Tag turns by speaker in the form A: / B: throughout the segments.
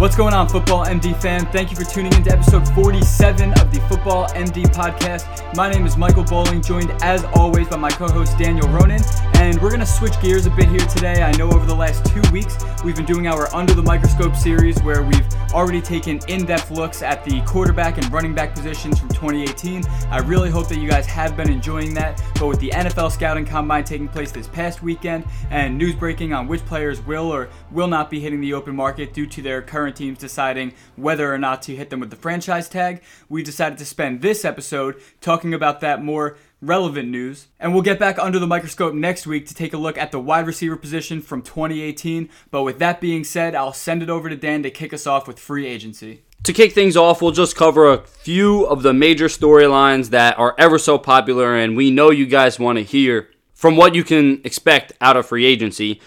A: What's going on, Football MD fam? Thank you for tuning in to episode 47 of the Football MD podcast. My name is Michael Bowling, joined as always by my co host Daniel Ronan. And we're going to switch gears a bit here today. I know over the last two weeks we've been doing our Under the Microscope series where we've already taken in depth looks at the quarterback and running back positions from 2018. I really hope that you guys have been enjoying that. But with the NFL Scouting Combine taking place this past weekend and news breaking on which players will or will not be hitting the open market due to their current teams deciding whether or not to hit them with the franchise tag, we decided to spend this episode talking about that more relevant news. And we'll get back under the microscope next week to take a look at the wide receiver position from 2018. But with that being said, I'll send it over to Dan to kick us off with free agency.
B: To kick things off, we'll just cover a few of the major storylines that are ever so popular and we know you guys want to hear from what you can expect out of free agency.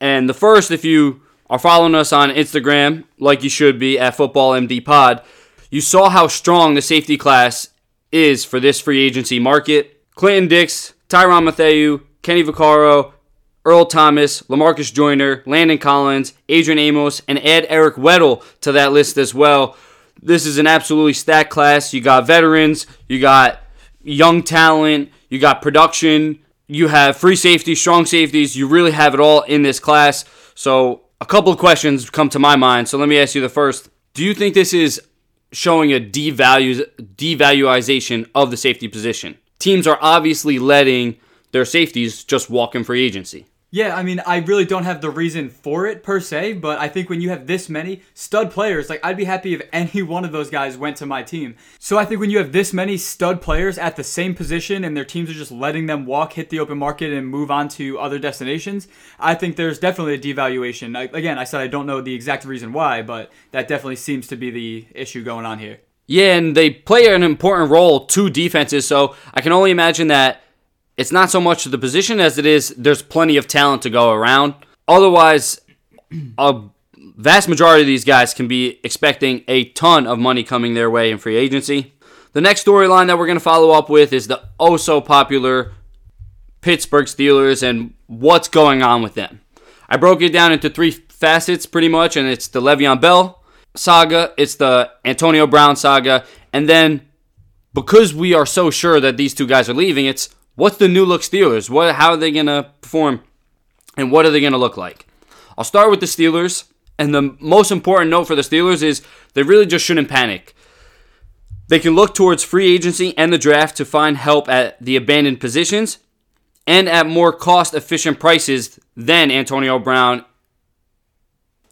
B: And the first, if you are following us on Instagram, like you should be at Football MD Pod, you saw how strong the safety class is for this free agency market. Clinton Dix, Tyrann Mathieu, Kenny Vaccaro, Earl Thomas, Lamarcus Joyner, Landon Collins, Adrian Amos, and add Eric Weddle to that list as well. This is an absolutely stacked class. You got veterans, you got young talent, you got production, you have free safety, strong safeties. You really have it all in this class. So a couple of questions come to my mind. So let me ask you the first. Do you think this is showing a devalue devaluation of the safety position? Teams are obviously letting their safeties just walk in free agency.
A: Yeah, I mean, I really don't have the reason for it per se, but I think when you have this many stud players, like I'd be happy if any one of those guys went to my team. So I think when you have this many stud players at the same position and their teams are just letting them walk, hit the open market, and move on to other destinations, I think there's definitely a devaluation. I, again, I said I don't know the exact reason why, but that definitely seems to be the issue going on here.
B: Yeah, and they play an important role to defenses, so I can only imagine that it's not so much the position as it is there's plenty of talent to go around. Otherwise, a vast majority of these guys can be expecting a ton of money coming their way in free agency. The next storyline that we're going to follow up with is the oh so popular Pittsburgh Steelers and what's going on with them. I broke it down into three facets pretty much, and it's the Le'Veon Bell saga, it's the Antonio Brown saga, and then because we are so sure that these two guys are leaving, it's What's the new look Steelers? What how are they going to perform and what are they going to look like? I'll start with the Steelers, and the most important note for the Steelers is they really just shouldn't panic. They can look towards free agency and the draft to find help at the abandoned positions and at more cost efficient prices than Antonio Brown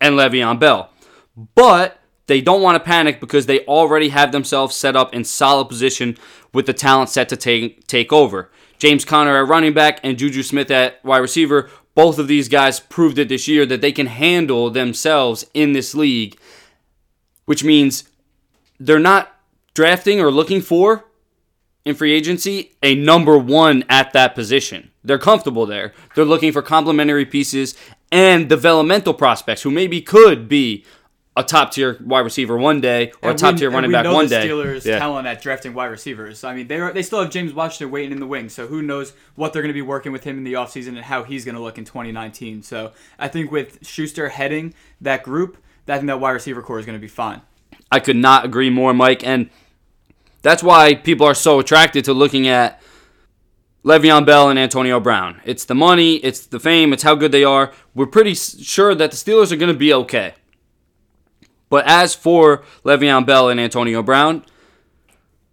B: and Le'Veon Bell. But they don't want to panic because they already have themselves set up in solid position with the talent set to take, take over. James Conner at running back and Juju Smith at wide receiver. Both of these guys proved it this year that they can handle themselves in this league, which means they're not drafting or looking for in free agency a number one at that position. They're comfortable there. They're looking for complementary pieces and developmental prospects who maybe could be a top tier wide receiver one day or and a top tier running back one day.
A: Steelers yeah. talent at drafting wide receivers. I mean, they are, they still have James Washington waiting in the wings, so who knows what they're going to be working with him in the offseason and how he's going to look in 2019. So I think with Schuster heading that group, I think that wide receiver core is going to be fine.
B: I could not agree more, Mike, and that's why people are so attracted to looking at Le'Veon Bell and Antonio Brown. It's the money, it's the fame, it's how good they are. We're pretty sure that the Steelers are going to be okay. But as for Le'Veon Bell and Antonio Brown,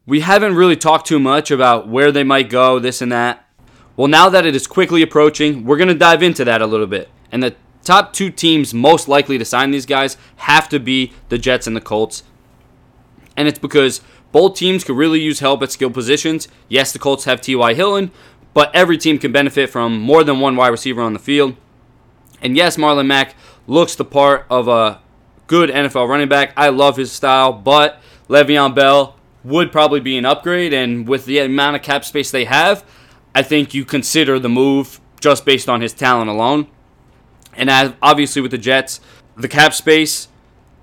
B: we haven't really talked too much about where they might go, this and that. Well, now that it is quickly approaching, we're going to dive into that a little bit. And the top two teams most likely to sign these guys have to be the Jets and the Colts. And it's because both teams could really use help at skill positions. Yes, the Colts have T.Y. Hilton, but every team can benefit from more than one wide receiver on the field. And yes, Marlon Mack looks the part of a good NFL running back. I love his style, but Le'Veon Bell would probably be an upgrade. And with the amount of cap space they have, I think you consider the move just based on his talent alone. And as, obviously with the Jets, the cap space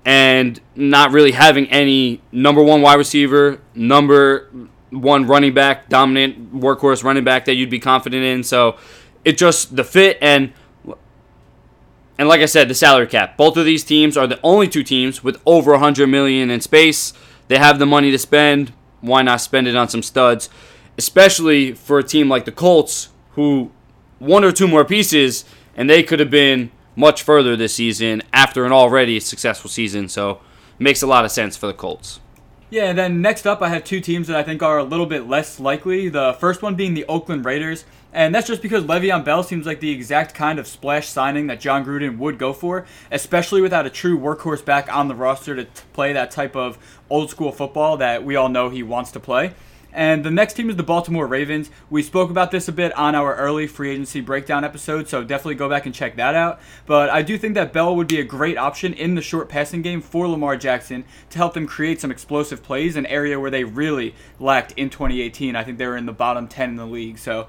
B: and not really having any number one wide receiver, number one running back, dominant workhorse running back that you'd be confident in. So it just the fit and And like I said, the salary cap. Both of these teams are the only two teams with over 100 million in space. They have the money to spend. Why not spend it on some studs? Especially for a team like the Colts, who one or two more pieces, and they could have been much further this season after an already successful season. So it makes a lot of sense for the Colts.
A: Yeah, and then next up, I have two teams that I think are a little bit less likely. The first one being the Oakland Raiders. And that's just because Le'Veon Bell seems like the exact kind of splash signing that Jon Gruden would go for, especially without a true workhorse back on the roster to t- play that type of old school football that we all know he wants to play. And the next team is the Baltimore Ravens. We spoke about this a bit on our early free agency breakdown episode, so definitely go back and check that out. But I do think that Bell would be a great option in the short passing game for Lamar Jackson to help them create some explosive plays, an area where they really lacked in 2018. I think they were in the bottom 10 in the league. So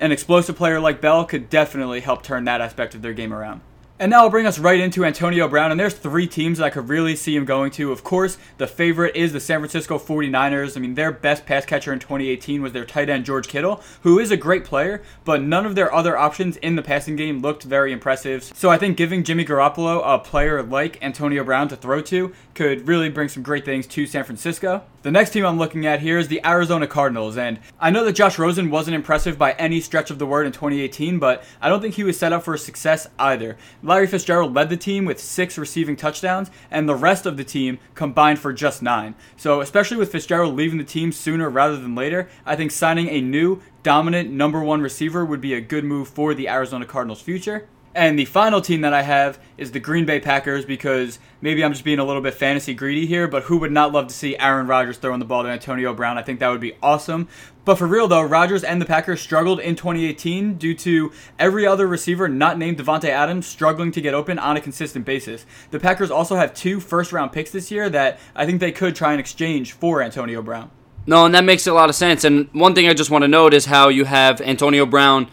A: an explosive player like Bell could definitely help turn that aspect of their game around. And I'll bring us right into Antonio Brown. And there's three teams that I could really see him going to. Of course, the favorite is the San Francisco 49ers. I mean, their best pass catcher in 2018 was their tight end, George Kittle, who is a great player, but none of their other options in the passing game looked very impressive. So I think giving Jimmy Garoppolo a player like Antonio Brown to throw to could really bring some great things to San Francisco. The next team I'm looking at here is the Arizona Cardinals, and I know that Josh Rosen wasn't impressive by any stretch of the word in 2018, but I don't think he was set up for success either. Larry Fitzgerald led the team with six receiving touchdowns, and the rest of the team combined for just nine. So, especially with Fitzgerald leaving the team sooner rather than later, I think signing a new, dominant number one receiver would be a good move for the Arizona Cardinals' future. And the final team that I have is the Green Bay Packers because maybe I'm just being a little bit fantasy greedy here, but who would not love to see Aaron Rodgers throwing the ball to Antonio Brown? I think that would be awesome. But for real though, Rodgers and the Packers struggled in 2018 due to every other receiver not named Davante Adams struggling to get open on a consistent basis. The Packers also have two first round picks this year that I think they could try and exchange for Antonio Brown.
B: No, and that makes a lot of sense. And one thing I just want to note is how you have Antonio Brown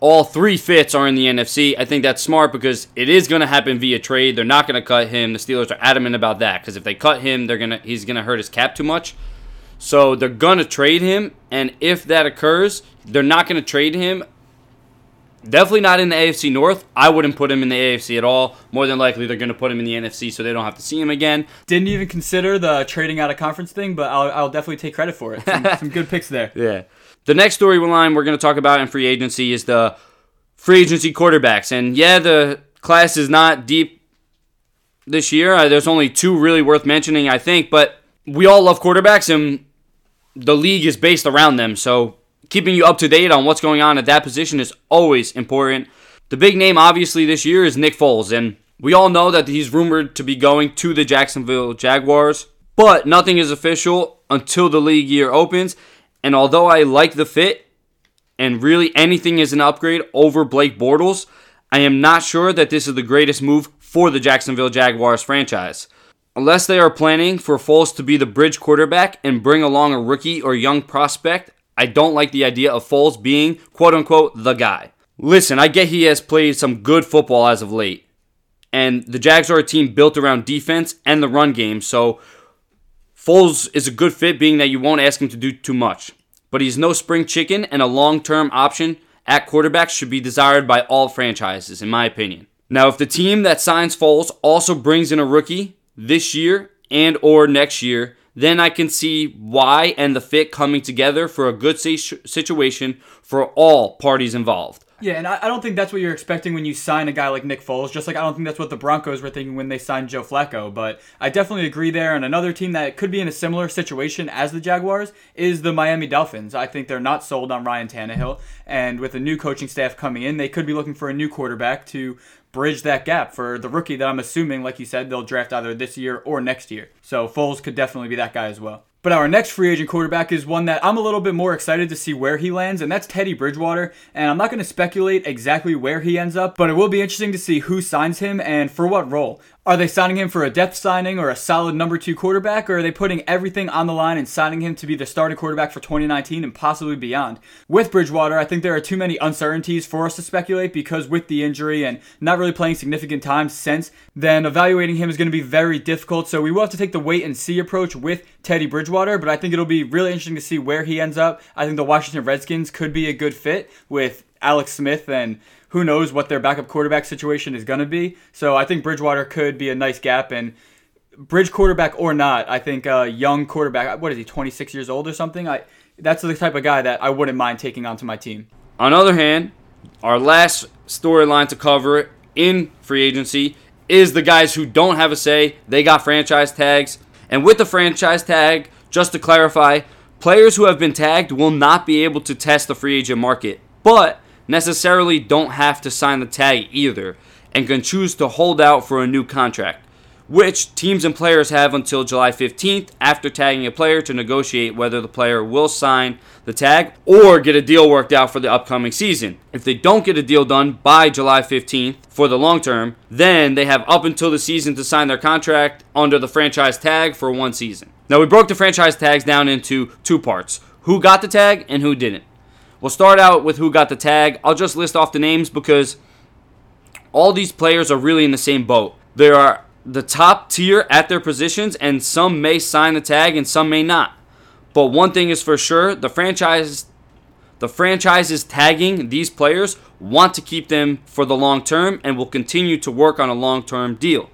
B: all three fits are in the NFC. I think that's smart because it is going to happen via trade. They're not going to cut him. The Steelers are adamant about that because if they cut him, they're gonna he's going to hurt his cap too much. So they're going to trade him, and if that occurs, they're not going to trade him. Definitely not in the AFC North. I wouldn't put him in the AFC at all. More than likely, they're going to put him in the NFC so they don't have to see him again.
A: Didn't even consider the trading out of conference thing, but I'll, I'll definitely take credit for it. Some, some good picks there.
B: Yeah. The next storyline we're going to talk about in free agency is the free agency quarterbacks. And yeah, the class is not deep this year. Uh, there's only two really worth mentioning, I think, but we all love quarterbacks and the league is based around them. So keeping you up to date on what's going on at that position is always important. The big name, obviously, this year is Nick Foles. And we all know that he's rumored to be going to the Jacksonville Jaguars, but nothing is official until the league year opens. And although I like the fit, and really anything is an upgrade over Blake Bortles, I am not sure that this is the greatest move for the Jacksonville Jaguars franchise. Unless they are planning for Foles to be the bridge quarterback and bring along a rookie or young prospect, I don't like the idea of Foles being, quote unquote, the guy. Listen, I get he has played some good football as of late. And the Jags are a team built around defense and the run game, so Foles is a good fit, being that you won't ask him to do too much but he's no spring chicken, and a long term option at quarterback should be desired by all franchises, in my opinion. Now, if the team that signs Foles also brings in a rookie this year and or next year, then I can see why and the fit coming together for a good situation for all parties involved.
A: Yeah, and I, don't think that's what you're expecting when you sign a guy like Nick Foles. Just like I don't think that's what the Broncos were thinking when they signed Joe Flacco. But I definitely agree there. And another team that could be in a similar situation as the Jaguars is the Miami Dolphins. I think they're not sold on Ryan Tannehill, and with a new coaching staff coming in, they could be looking for a new quarterback to bridge that gap for the rookie that I'm assuming, like you said, they'll draft either this year or next year. So Foles could definitely be that guy as well. But our next free agent quarterback is one that I'm a little bit more excited to see where he lands, and that's Teddy Bridgewater. And I'm not going to speculate exactly where he ends up, but it will be interesting to see who signs him and for what role. Are they signing him for a depth signing or a solid number two quarterback, or are they putting everything on the line and signing him to be the starting quarterback for 2019 and possibly beyond? With Bridgewater, I think there are too many uncertainties for us to speculate because with the injury and not really playing significant time since, then evaluating him is going to be very difficult. So we will have to take the wait and see approach with Teddy Bridgewater, but I think it'll be really interesting to see where he ends up. I think the Washington Redskins could be a good fit with Alex Smith and who knows what their backup quarterback situation is going to be. So I think Bridgewater could be a nice gap and bridge quarterback or not, I think a young quarterback, what is he, 26 years old or something? I that's the type of guy that I wouldn't mind taking onto my team.
B: On the other hand, our last storyline to cover in free agency is the guys who don't have a say. They got franchise tags. And with the franchise tag, just to clarify, players who have been tagged will not be able to test the free agent market, but necessarily don't have to sign the tag either and can choose to hold out for a new contract which teams and players have until July 15th after tagging a player to negotiate whether the player will sign the tag or get a deal worked out for the upcoming season. If they don't get a deal done by July 15th for the long term, then they have up until the season to sign their contract under the franchise tag for one season. Now, we broke the franchise tags down into two parts who got the tag and who didn't. We'll start out with who got the tag. I'll just list off the names because all these players are really in the same boat. They are the top tier at their positions, and some may sign the tag and some may not. But one thing is for sure, the franchise the franchises tagging these players want to keep them for the long term and will continue to work on a long-term deal.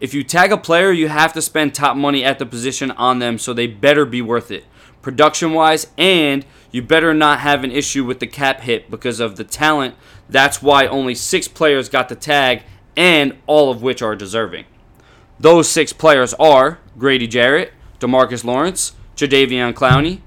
B: If you tag a player, you have to spend top money at the position on them, so they better be worth it. Production wise, and you better not have an issue with the cap hit because of the talent. That's why only six players got the tag, and all of which are deserving. Those six players are Grady Jarrett, Demarcus Lawrence, Jadeveon Clowney,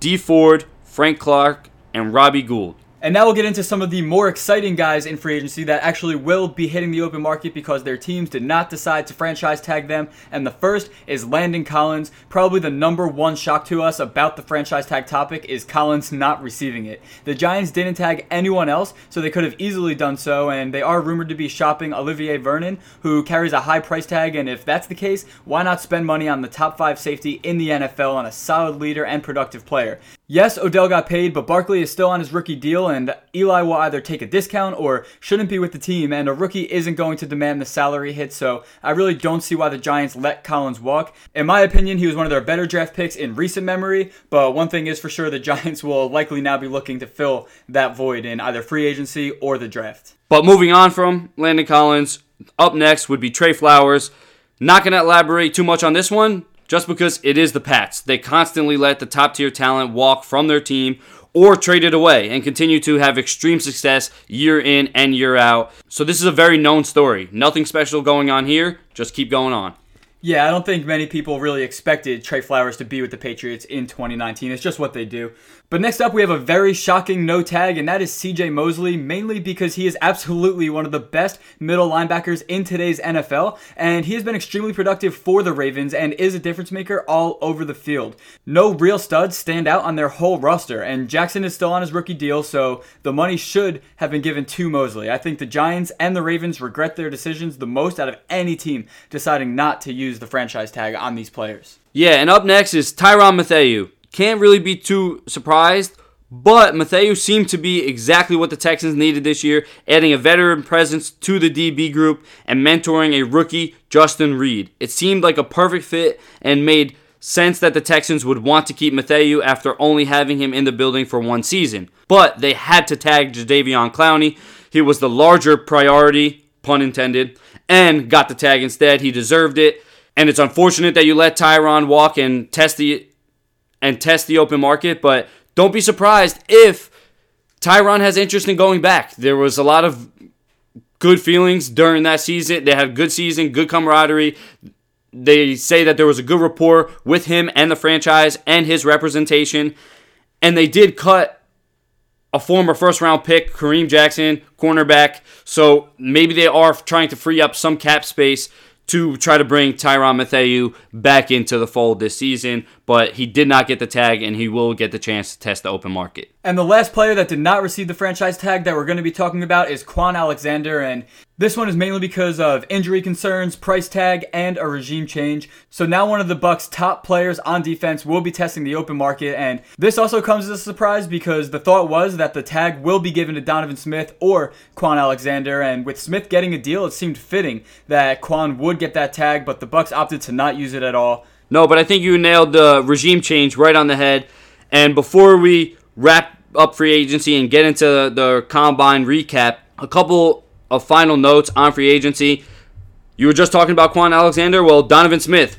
B: Dee Ford, Frank Clark, and Robbie Gould.
A: And now we'll get into some of the more exciting guys in free agency that actually will be hitting the open market because their teams did not decide to franchise tag them. And the first is Landon Collins. Probably the number one shock to us about the franchise tag topic is Collins not receiving it. The Giants didn't tag anyone else, so they could have easily done so. And they are rumored to be shopping Olivier Vernon, who carries a high price tag. And if that's the case, why not spend money on the top five safety in the NFL on a solid leader and productive player? Yes, Odell got paid, but Barkley is still on his rookie deal, and Eli will either take a discount or shouldn't be with the team, and a rookie isn't going to demand the salary hit, so I really don't see why the Giants let Collins walk. In my opinion, he was one of their better draft picks in recent memory, but one thing is for sure the Giants will likely now be looking to fill that void in either free agency or the draft.
B: But moving on from Landon Collins, up next would be Trey Flowers. Not going to elaborate too much on this one just because it is the Pats. They constantly let the top tier talent walk from their team or trade it away and continue to have extreme success year in and year out. So, this is a very known story. Nothing special going on here, just keep going on.
A: Yeah, I don't think many people really expected Trey Flowers to be with the Patriots in 2019. It's just what they do. But next up, we have a very shocking no tag, and that is CJ Mosley, mainly because he is absolutely one of the best middle linebackers in today's NFL, and he has been extremely productive for the Ravens and is a difference maker all over the field. No real studs stand out on their whole roster, and Jackson is still on his rookie deal, so the money should have been given to Mosley. I think the Giants and the Ravens regret their decisions the most out of any team deciding not to use the franchise tag on these players.
B: Yeah, and up next is Tyrann Mathieu. Can't really be too surprised. But Mathieu seemed to be exactly what the Texans needed this year, adding a veteran presence to the DB group and mentoring a rookie, Justin Reid. It seemed like a perfect fit and made sense that the Texans would want to keep Mathieu after only having him in the building for one season. But they had to tag Jadeveon Clowney. He was the larger priority, pun intended, and got the tag instead. He deserved it. And it's unfortunate that you let Tyrann walk and test the and test the open market, but don't be surprised if Tyrann has interest in going back. There was a lot of good feelings during that season. They had a good season, good camaraderie. They say that there was a good rapport with him and the franchise and his representation. And they did cut a former first round pick, Kareem Jackson, cornerback. So maybe they are trying to free up some cap space to try to bring Tyrann Mathieu back into the fold this season, but he did not get the tag and he will get the chance to test the open market.
A: And the last player that did not receive the franchise tag that we're going to be talking about is Kwon Alexander, and this one is mainly because of injury concerns, price tag, and a regime change. So now one of the Bucks' top players on defense will be testing the open market, and this also comes as a surprise because the thought was that the tag will be given to Donovan Smith or Kwon Alexander, and with Smith getting a deal, it seemed fitting that Kwon would get that tag, but the Bucks opted to not use it at all.
B: No, but I think you nailed the regime change right on the head. And before we wrap up free agency and get into the combine recap, a couple of final notes on free agency. You were just talking about Kwon Alexander. Well, Donovan Smith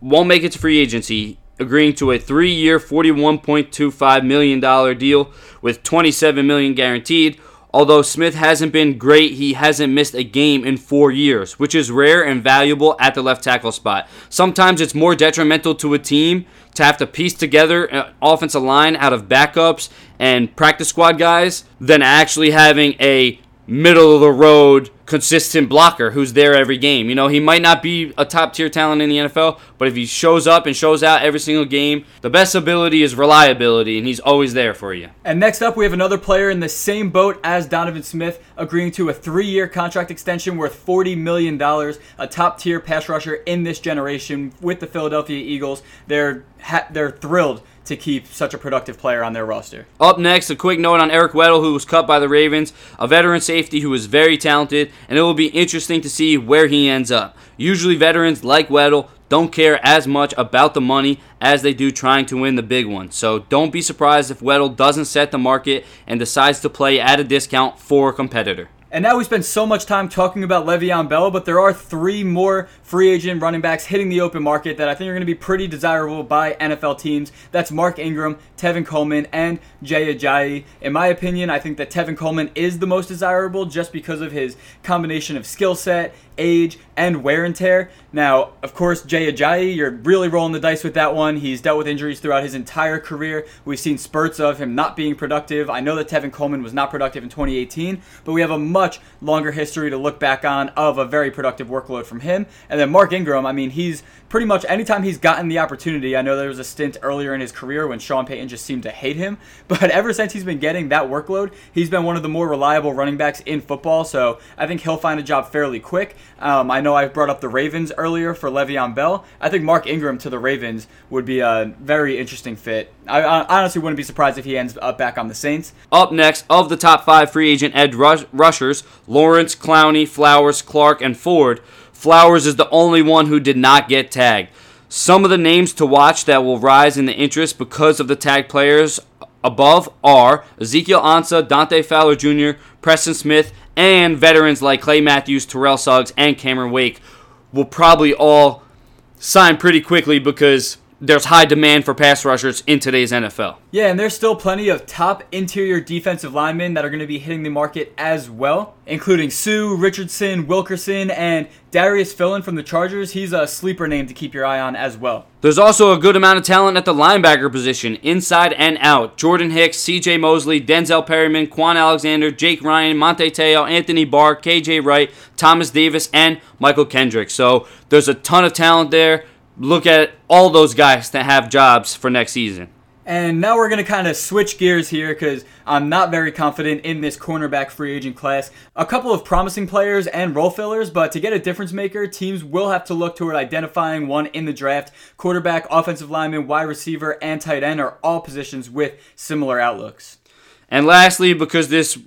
B: won't make it to free agency, agreeing to a three-year, $41.25 million deal with 27 million guaranteed. Although Smith hasn't been great, he hasn't missed a game in four years, which is rare and valuable at the left tackle spot. Sometimes it's more detrimental to a team to have to piece together an offensive line out of backups and practice squad guys than actually having a middle of the road consistent blocker who's there every game. You know, he might not be a top tier talent in the NFL, but if he shows up and shows out every single game, the best ability is reliability, and he's always there for you.
A: And next up, we have another player in the same boat as Donovan Smith, agreeing to a three year contract extension worth $40 million, a top tier pass rusher in this generation with the Philadelphia Eagles. They're, ha- they're thrilled to keep such a productive player on their roster.
B: Up next, a quick note on Eric Weddle, who was cut by the Ravens, a veteran safety who is very talented, and it will be interesting to see where he ends up. Usually, veterans like Weddle don't care as much about the money as they do trying to win the big one. So don't be surprised if Weddle doesn't set the market and decides to play at a discount for a competitor.
A: And now we spend so much time talking about Le'Veon Bell, but there are three more free agent running backs hitting the open market that I think are going to be pretty desirable by NFL teams. That's Mark Ingram, Tevin Coleman, and Jay Ajayi. In my opinion, I think that Tevin Coleman is the most desirable just because of his combination of skill set, age, and wear and tear. Now, of course, Jay Ajayi, you're really rolling the dice with that one. He's dealt with injuries throughout his entire career. We've seen spurts of him not being productive. I know that Tevin Coleman was not productive in 2018, but we have a much longer history to look back on of a very productive workload from him. And then Mark Ingram, I mean, he's pretty much anytime he's gotten the opportunity, I know there was a stint earlier in his career when Sean Payton just seemed to hate him, but ever since he's been getting that workload, he's been one of the more reliable running backs in football. So I think he'll find a job fairly quick. Um, I know I brought up the Ravens earlier for Le'Veon Bell. I think Mark Ingram to the Ravens would be a very interesting fit. I, I honestly wouldn't be surprised if he ends up back on the Saints.
B: Up next, of the top five free agent edge rush- rushers, Lawrence, Clowney, Flowers, Clark, and Ford, Flowers is the only one who did not get tagged. Some of the names to watch that will rise in the interest because of the tag players above are Ezekiel Ansah, Dante Fowler Jr., Preston Smith, and veterans like Clay Matthews, Terrell Suggs, and Cameron Wake will probably all sign pretty quickly because there's high demand for pass rushers in today's NFL.
A: Yeah, and there's still plenty of top interior defensive linemen that are going to be hitting the market as well, including Suh, Richardson, Wilkerson, and Darius Philon from the Chargers. He's a sleeper name to keep your eye on as well.
B: There's also a good amount of talent at the linebacker position, inside and out. Jordan Hicks, CJ Mosley, Denzel Perryman, Kwon Alexander, Jake Ryan, Manti Te'o, Anthony Barr, KJ Wright, Thomas Davis, and Mychal Kendrick. So there's a ton of talent there look at all those guys that have jobs for next season.
A: And now we're going to kind of switch gears here because I'm not very confident in this cornerback free agent class. A couple of promising players and role fillers, but to get a difference maker, teams will have to look toward identifying one in the draft. Quarterback, offensive lineman, wide receiver, and tight end are all positions with similar outlooks.
B: And lastly, because this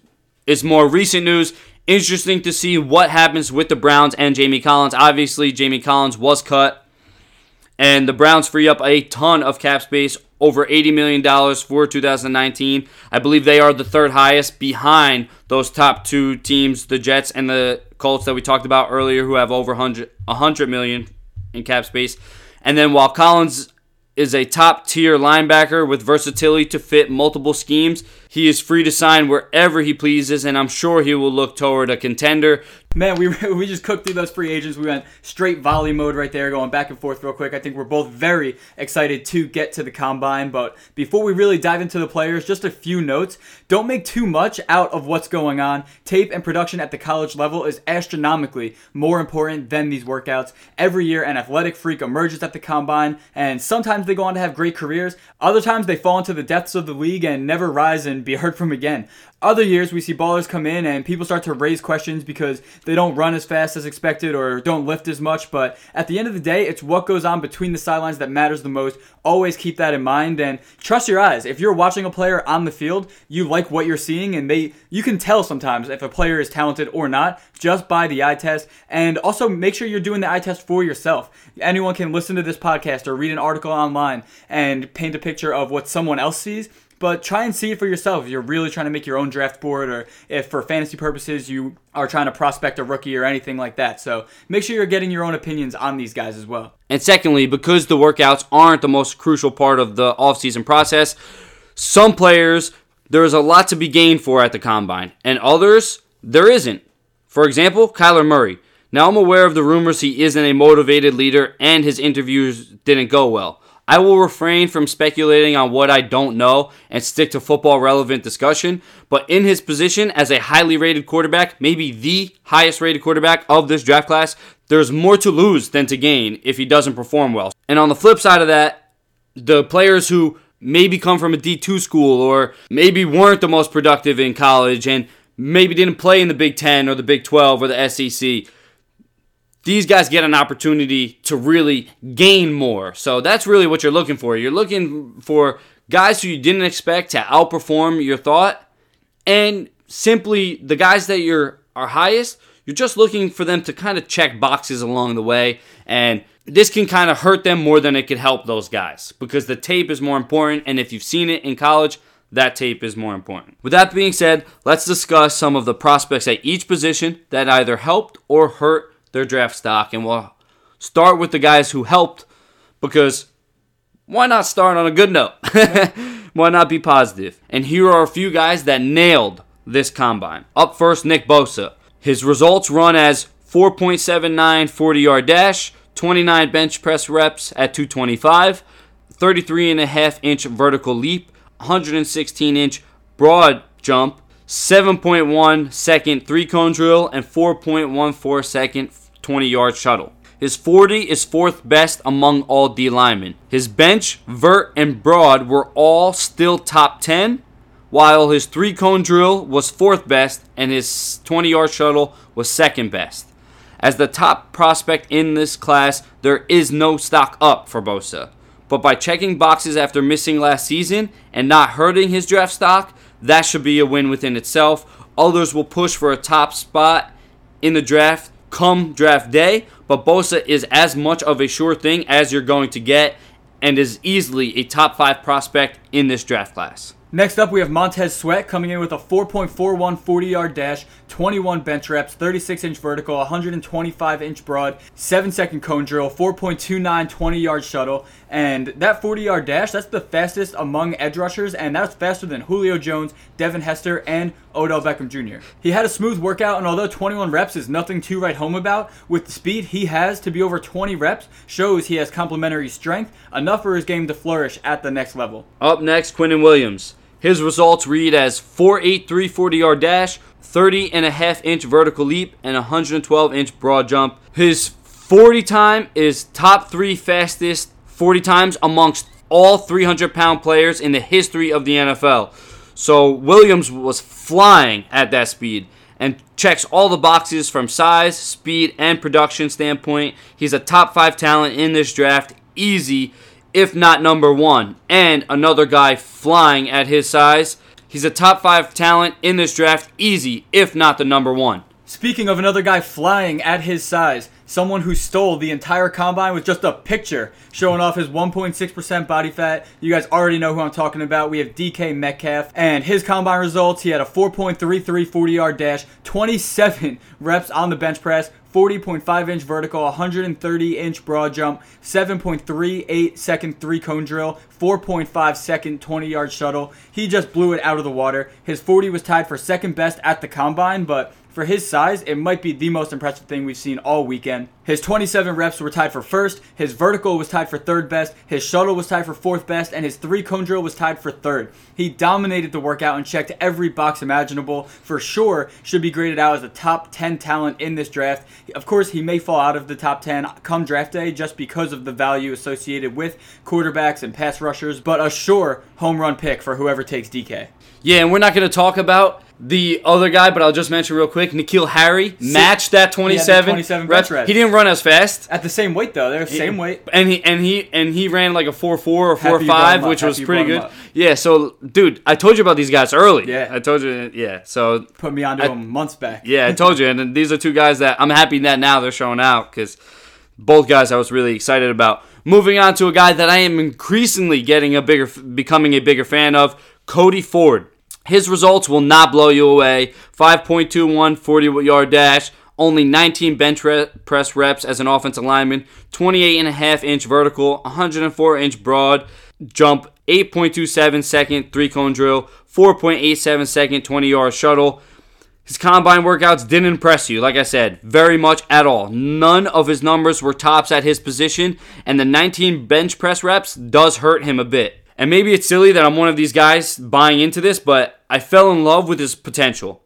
B: is more recent news, interesting to see what happens with the Browns and Jamie Collins. Obviously, Jamie Collins was cut and the Browns free up a ton of cap space, over $80 million for 2019. I believe they are the third highest behind those top two teams, the Jets and the Colts that we talked about earlier, who have over 100, 100 million in cap space. And then while Collins is a top tier linebacker with versatility to fit multiple schemes. He is free to sign wherever he pleases, and I'm sure he will look toward a contender
A: Man, we, we just cooked through those free agents. We went straight volley mode right there, going back and forth real quick. I think we're both very excited to get to the combine. But before we really dive into the players, just a few notes. Don't make too much out of what's going on. Tape and production at the college level is astronomically more important than these workouts. Every year, an athletic freak emerges at the combine, and sometimes they go on to have great careers. Other times, they fall into the depths of the league and never rise and be heard from again. Other years, we see ballers come in and people start to raise questions because they don't run as fast as expected or don't lift as much. But at the end of the day, it's what goes on between the sidelines that matters the most. Always keep that in mind and trust your eyes. If you're watching a player on the field, you like what you're seeing, and they you can tell sometimes if a player is talented or not just by the eye test. And also make sure you're doing the eye test for yourself. Anyone can listen to this podcast or read an article online and paint a picture of what someone else sees but try and see it for yourself if you're really trying to make your own draft board or if for fantasy purposes you are trying to prospect a rookie or anything like that. So make sure you're getting your own opinions on these guys as well.
B: And secondly, because the workouts aren't the most crucial part of the offseason process, some players there is a lot to be gained for at the combine, and others there isn't. For example, Kyler Murray. Now I'm aware of the rumors he isn't a motivated leader and his interviews didn't go well. I will refrain from speculating on what I don't know and stick to football relevant discussion. But in his position as a highly rated quarterback, maybe the highest rated quarterback of this draft class, there's more to lose than to gain if he doesn't perform well. And on the flip side of that, the players who maybe come from a D2 school or maybe weren't the most productive in college and maybe didn't play in the Big 10 or the Big 12 or the SEC these guys get an opportunity to really gain more. So that's really what you're looking for. You're looking for guys who you didn't expect to outperform your thought, and simply the guys that you're are highest. You're just looking for them to kind of check boxes along the way, and this can kind of hurt them more than it could help those guys because the tape is more important. And if you've seen it in college, that tape is more important. With that being said, let's discuss some of the prospects at each position that either helped or hurt their draft stock, and we'll start with the guys who helped because why not start on a good note? why not be positive? And here are a few guys that nailed this combine. Up first, Nick Bosa. His results run as 4.79 40 yard dash, 29 bench press reps at 225, 33 and a half inch vertical leap, 116 inch broad jump, 7.1 second three cone drill, and 4.14 second 20 yard shuttle. His 40 is fourth best among all D linemen. His bench, vert, and broad were all still top 10, while his three cone drill was fourth best and his 20 yard shuttle was second best. As the top prospect in this class, there is no stock up for Bosa. But by checking boxes after missing last season and not hurting his draft stock, that should be a win within itself. Others will push for a top spot in the draft come draft day, but Bosa is as much of a sure thing as you're going to get and is easily a top five prospect in this draft class.
A: Next up, we have Montez Sweat coming in with a 4.41 40 yard dash, 21 bench reps, 36 inch vertical, 125 inch broad, 7 second cone drill, 4.29 20 yard shuttle. And that 40 yard dash, that's the fastest among edge rushers, and that's faster than Julio Jones, Devin Hester, and Odell Beckham Jr. He had a smooth workout, and although 21 reps is nothing to write home about, with the speed he has to be over 20 reps, shows he has complementary strength, enough for his game to flourish at the next level.
B: Up next, Quinnen Williams. His results read as 4.83 40 yard dash, 30 and a half inch vertical leap, and 112 inch broad jump. His 40 time is top three fastest 40 times amongst all 300 pound players in the history of the NFL. So Williams was flying at that speed and checks all the boxes from size, speed, and production standpoint. He's a top five talent in this draft, easy if not number one. And another guy flying at his size. He's a top five talent in this draft, easy, if not the number one.
A: Speaking of another guy flying at his size, someone who stole the entire combine with just a picture showing off his 1.6% body fat. You guys already know who I'm talking about. We have DK Metcalf and his combine results. He had a 4.33 40 yard dash, 27 reps on the bench press, 40.5 inch vertical, 130 inch broad jump, 7.38 second three cone drill, 4.5 second 20 yard shuttle. He just blew it out of the water. His 40 was tied for second best at the combine, but for his size, it might be the most impressive thing we've seen all weekend. His 27 reps were tied for first, his vertical was tied for third best, his shuttle was tied for fourth best, and his three cone drill was tied for third. He dominated the workout and checked every box imaginable. For sure, should be graded out as a top 10 talent in this draft. Of course, he may fall out of the top 10 come draft day just because of the value associated with quarterbacks and pass rushers, but a sure home run pick for whoever takes DK.
B: Yeah, and we're not going to talk about the other guy, but I'll just mention real quick. N'Keal Harry matched that 27,
A: 27
B: reps.
A: reps.
B: He didn't run as fast.
A: At the same weight though, they're the same weight.
B: And he and he and he ran like a four four or four
A: Happy
B: five, which was
A: Happy
B: pretty good. Yeah, so dude, I told you about these guys early.
A: Yeah.
B: I told you. Yeah, so
A: Put me onto
B: I-
A: him months back.
B: yeah, I told you. And these are two guys that I'm happy that now they're showing out because both guys I was really excited about. Moving on to a guy that I am increasingly getting a bigger, becoming a bigger fan of, Cody Ford. His results will not blow you away. 5.21 40 yard dash, only 19 bench re- press reps as an offensive lineman, 28 and a half inch vertical, 104 inch broad jump, 8.27 second three cone drill, 4.87 second 20 yard shuttle. His combine workouts didn't impress you, like I said, very much at all. None of his numbers were tops at his position, and the 19 bench press reps does hurt him a bit. And maybe it's silly that I'm one of these guys buying into this, but I fell in love with his potential.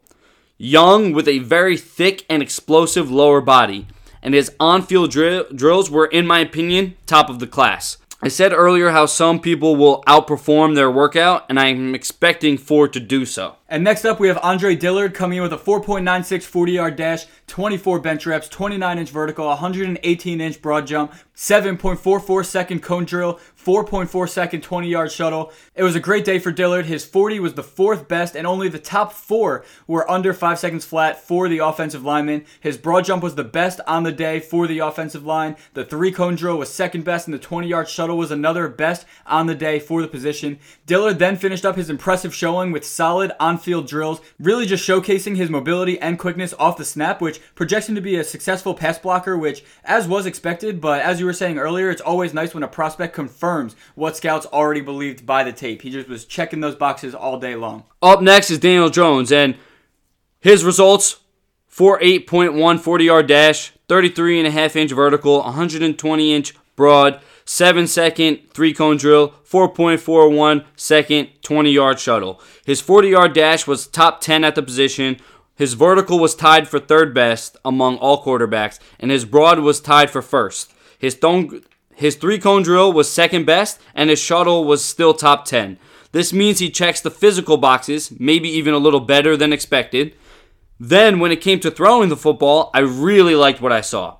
B: Young with a very thick and explosive lower body, and his on field drill- drills were, in my opinion, top of the class. I said earlier how some people will outperform their workout, and I'm expecting Ford to do so.
A: And next up, we have Andre Dillard coming in with a 4.96 40 yard dash, 24 bench reps, 29 inch vertical, 118 inch broad jump, 7.44 second cone drill, 4.4 second 20 yard shuttle. It was a great day for Dillard. His 40 was the fourth best, and only the top four were under five seconds flat for the offensive lineman. His broad jump was the best on the day for the offensive line. The three cone drill was second best, and the 20 yard shuttle was another best on the day for the position. Dillard then finished up his impressive showing with solid on field drills, really just showcasing his mobility and quickness off the snap, which projects him to be a successful pass blocker, which, as was expected, but as you were saying earlier, it's always nice when a prospect confirms what scouts already believed by the tape. He just was checking those boxes all day long.
B: Up next is Daniel Jones, and his results for 8.1 40 yard dash, 33 and a half inch vertical, 120 inch broad, 7 second 3 cone drill, 4.41 second 20 yard shuttle. His 40 yard dash was top 10 at the position. His vertical was tied for third best among all quarterbacks, and his broad was tied for first. His, thong- his 3 cone drill was second best, and his shuttle was still top 10. This means he checks the physical boxes, maybe even a little better than expected. Then, when it came to throwing the football, I really liked what I saw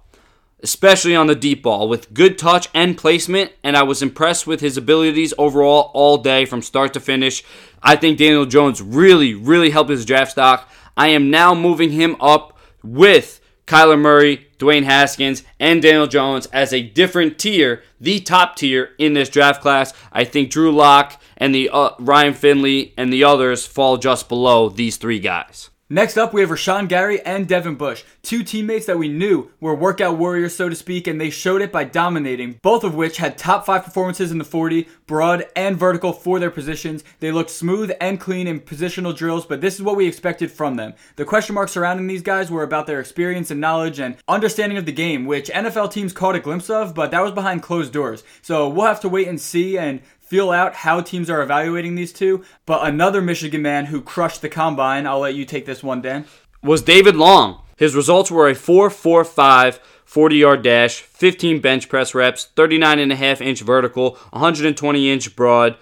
B: especially on the deep ball, with good touch and placement, and I was impressed with his abilities overall all day from start to finish. I think Daniel Jones really, really helped his draft stock. I am now moving him up with Kyler Murray, Dwayne Haskins, and Daniel Jones as a different tier, the top tier in this draft class. I think Drew Lock and the uh, Ryan Finley and the others fall just below these three guys.
A: Next up, we have Rashan Gary and Devin Bush, two teammates that we knew were workout warriors, so to speak, and they showed it by dominating, both of which had top five performances in the 40, broad and vertical for their positions. They looked smooth and clean in positional drills, but this is what we expected from them. The question marks surrounding these guys were about their experience and knowledge and understanding of the game, which NFL teams caught a glimpse of, but that was behind closed doors. So we'll have to wait and see and feel out how teams are evaluating these two. But another Michigan man who crushed the combine, I'll let you take this one, Dan,
B: was David Long. His results were a 4.45 40 yard dash, 15 bench press reps, 39 and a half inch vertical, 120 inch broad,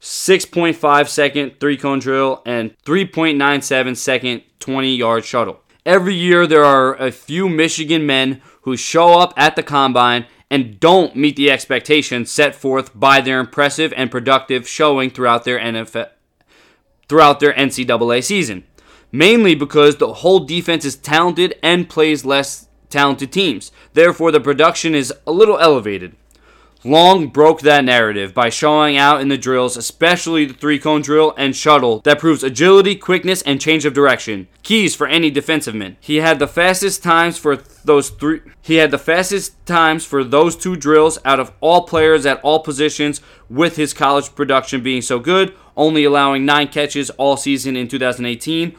B: 6.5 second three cone drill, and 3.97 second 20 yard shuttle. Every year, there are a few Michigan men who show up at the combine and don't meet the expectations set forth by their impressive and productive showing throughout their NFL throughout their NCAA season. Mainly because the whole defense is talented and plays less talented teams. Therefore, the production is a little elevated. Long broke that narrative by showing out in the drills, especially the three cone drill and shuttle, that proves agility, quickness, and change of direction. Keys for any defensive man. He had the fastest times for those three. He had the fastest times for those two drills out of all players at all positions, with his college production being so good, only allowing nine catches all season in 2018.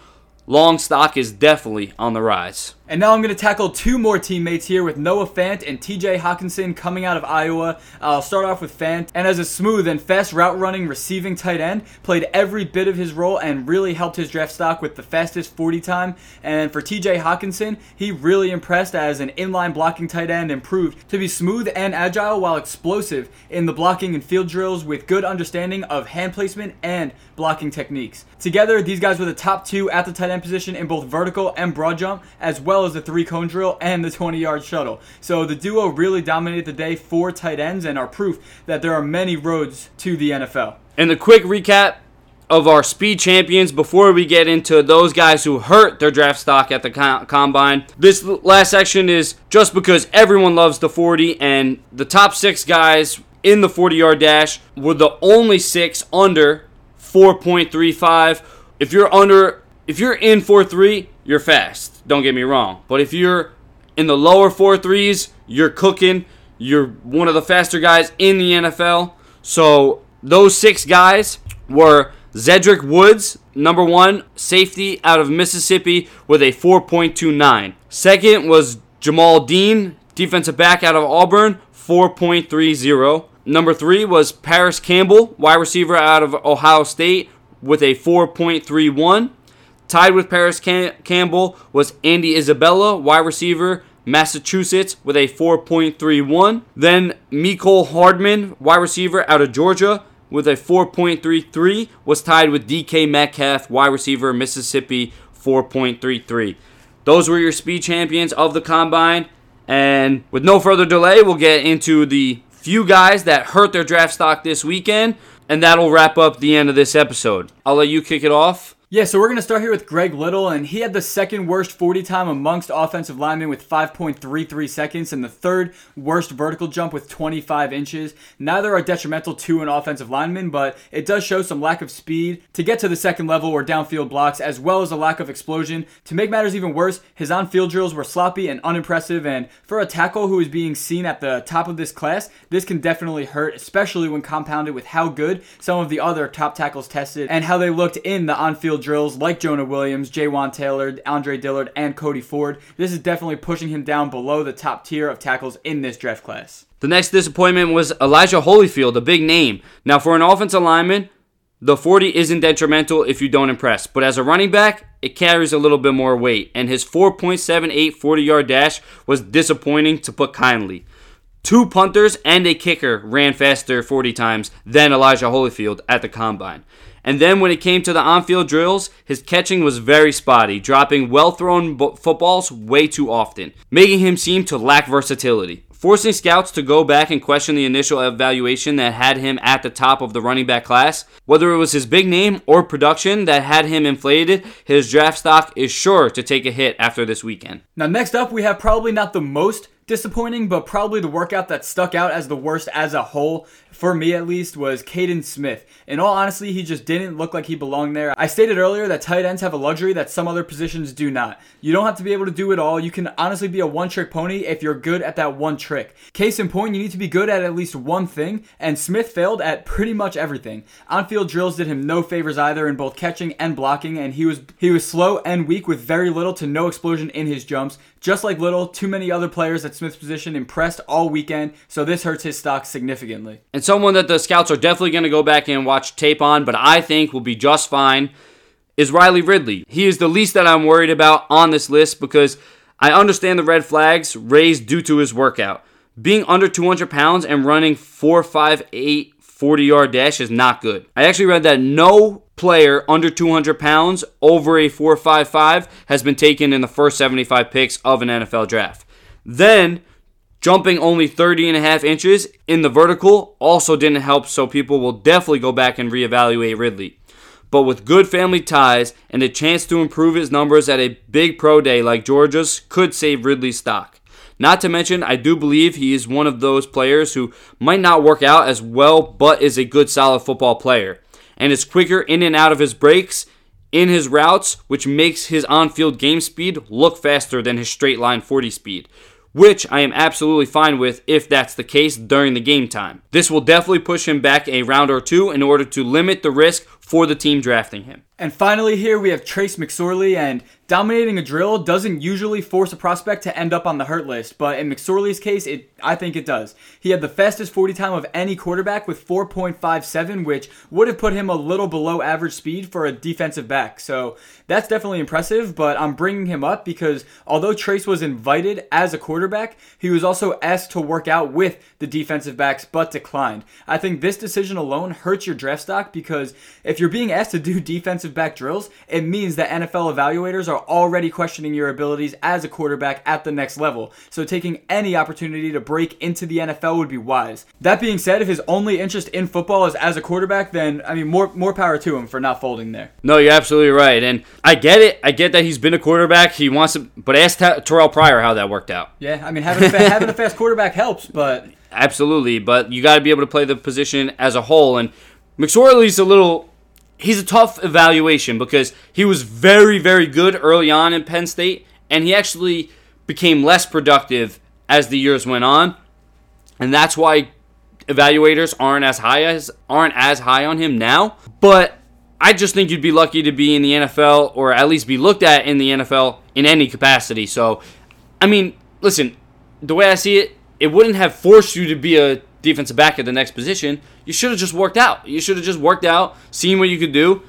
B: Long stock is definitely on the rise.
A: And now I'm going to tackle two more teammates here with Noah Fant and TJ Hockenson coming out of Iowa. I'll start off with Fant. And as a smooth and fast route running receiving tight end, played every bit of his role and really helped his draft stock with the fastest 40 time. And for TJ Hockenson, he really impressed as an inline blocking tight end and proved to be smooth and agile while explosive in the blocking and field drills with good understanding of hand placement and blocking techniques. Together, these guys were the top two at the tight end position in both vertical and broad jump, as well as the three cone drill and the 20 yard shuttle. So the duo really dominated the day for tight ends and are proof that there are many roads to the NFL.
B: And the quick recap of our speed champions before we get into those guys who hurt their draft stock at the combine. This last section is just because everyone loves the 40 and the top 6 guys in the 40 yard dash were the only 6 under 4.35. If you're under, if you're in 4.3, you're fast. Don't get me wrong. But if you're in the lower 4.3s, you're cooking. You're one of the faster guys in the NFL. So those six guys were Zedrick Woods, number one safety out of Mississippi with a 4.29. Second was Jamel Dean, defensive back out of Auburn, 4.30. Number three was Parris Campbell, wide receiver out of Ohio State, with a 4.31. Tied with Parris Cam- Campbell was Andy Isabella, wide receiver, Massachusetts, with a 4.31. Then Mecole Hardman, wide receiver out of Georgia, with a 4.33, was tied with DK Metcalf, wide receiver, Mississippi, 4.33. Those were your speed champions of the combine. And with no further delay, we'll get into the few guys that hurt their draft stock this weekend, and that'll wrap up the end of this episode. I'll let you kick it off.
A: Yeah, so we're going to start here with Greg Little, and he had the second worst 40 time amongst offensive linemen with 5.33 seconds and the third worst vertical jump with 25 inches. Neither are detrimental to an offensive lineman, but it does show some lack of speed to get to the second level or downfield blocks, as well as a lack of explosion. To make matters even worse, his on field drills were sloppy and unimpressive, and for a tackle who is being seen at the top of this class, this can definitely hurt, especially when compounded with how good some of the other top tackles tested and how they looked in the on field drills like Jonah Williams, Jawaan Taylor, Andre Dillard, and Cody Ford. This is definitely pushing him down below the top tier of tackles in this draft class.
B: The next disappointment was Elijah Holyfield, a big name. Now, for an offensive lineman, the 40 isn't detrimental if you don't impress, but as a running back, it carries a little bit more weight, and his 4.78 40 yard dash was disappointing to put kindly. Two punters and a kicker ran faster 40 times than Elijah Holyfield at the combine. And then when it came to the on field drills, his catching was very spotty, dropping well thrown footballs way too often, making him seem to lack versatility. Forcing scouts to go back and question the initial evaluation that had him at the top of the running back class. Whether it was his big name or production that had him inflated, his draft stock is sure to take a hit after this weekend.
A: Now, next up, we have probably not the most disappointing, but probably the workout that stuck out as the worst as a whole, for me at least, was Kaden Smith. In all honesty, he just didn't look like he belonged there. I stated earlier that tight ends have a luxury that some other positions do not. You don't have to be able to do it all. You can honestly be a one trick pony if you're good at that one trick. Case in point, you need to be good at at least one thing, and Smith failed at pretty much everything. On field drills did him no favors either in both catching and blocking, and he was he was slow and weak with very little to no explosion in his jumps. Just like Little, too many other players at Smith's position impressed all weekend, so this hurts his stock significantly.
B: And someone that the scouts are definitely going to go back and watch tape on, but I think will be just fine, is Riley Ridley. He is the least that I'm worried about on this list because I understand the red flags raised due to his workout. Being under 200 pounds and running 458 40 yard dash is not good. I actually read that no player under 200 pounds over a 4.55 has been taken in the first 75 picks of an NFL draft. Then, jumping only 30 and a half inches in the vertical also didn't help, so people will definitely go back and reevaluate Ridley. But with good family ties and a chance to improve his numbers at a big pro day like Georgia's could save Ridley's stock. Not to mention, I do believe he is one of those players who might not work out as well, but is a good solid football player and is quicker in and out of his breaks in his routes, which makes his on field game speed look faster than his straight line 40 speed, which I am absolutely fine with if that's the case during the game time. This will definitely push him back a round or two in order to limit the risk for the team drafting him.
A: And finally, here we have Trace McSorley, and dominating a drill doesn't usually force a prospect to end up on the hurt list, but in McSorley's case, it I think it does. He had the fastest 40 time of any quarterback with 4.57, which would have put him a little below average speed for a defensive back. So that's definitely impressive, but I'm bringing him up because although Trace was invited as a quarterback, he was also asked to work out with the defensive backs but declined. I think this decision alone hurts your draft stock because if you're being asked to do defensive defensive back drills, it means that NFL evaluators are already questioning your abilities as a quarterback at the next level. So taking any opportunity to break into the NFL would be wise. That being said, if his only interest in football is as a quarterback, then I mean more more power to him for not folding there.
B: No, you're absolutely right, and I get it. I get that he's been a quarterback. He wants to, but ask Terrell Pryor how that worked out.
A: Yeah, I mean having a, fa- having a fast quarterback helps, but
B: absolutely, but you got to be able to play the position as a whole. And McSorley's a little he's a tough evaluation because he was very, very good early on in Penn State, and he actually became less productive as the years went on, and that's why evaluators aren't as high as aren't as high on him now. But I just think you'd be lucky to be in the NFL or at least be looked at in the NFL in any capacity. So, I mean, listen, the way I see it, it wouldn't have forced you to be a defensive back at the next position. You should have just worked out. You should have just worked out, seen what you could do.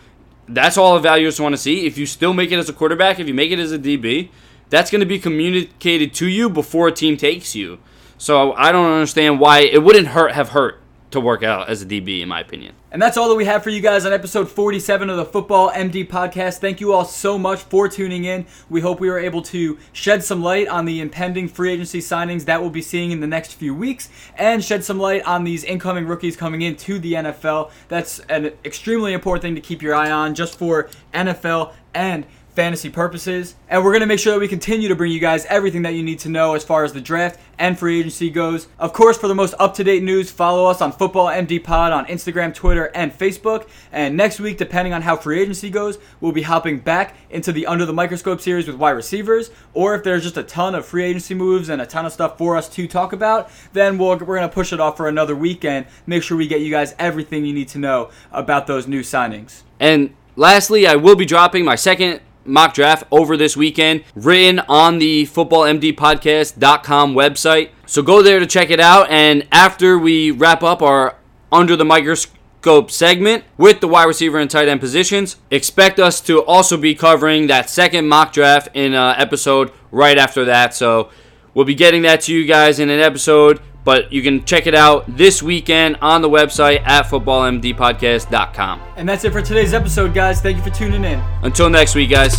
B: That's all evaluators want to see. If you still make it as a quarterback, if you make it as a DB, that's going to be communicated to you before a team takes you. So I don't understand why it wouldn't hurt have hurt to work out as a DB, in my opinion.
A: And that's all that we have for you guys on episode 47 of the Football MD podcast. Thank you all so much for tuning in. We hope we were able to shed some light on the impending free agency signings that we'll be seeing in the next few weeks and shed some light on these incoming rookies coming into the NFL. That's an extremely important thing to keep your eye on just for NFL and fantasy purposes. And we're going to make sure that we continue to bring you guys everything that you need to know as far as the draft and free agency goes. Of course, for the most up to date news, follow us on Football MD Pod on Instagram, Twitter, and Facebook. And next week, depending on how free agency goes, we'll be hopping back into the Under the Microscope series with wide receivers. Or if there's just a ton of free agency moves and a ton of stuff for us to talk about, then we we are going to push it off for another weekend. Make sure we get you guys everything you need to know about those new signings.
B: And lastly, I will be dropping my second mock draft over this weekend, written on the footballmdpodcast.com website. So go there to check it out. And after we wrap up our under the microscope segment with the wide receiver and tight end positions, expect us to also be covering that second mock draft in an episode right after that. So we'll be getting that to you guys in an episode but you can check it out this weekend on the website at footballmdpodcast.com.
A: And that's it for today's episode, guys. Thank you for tuning in.
B: Until next week, guys.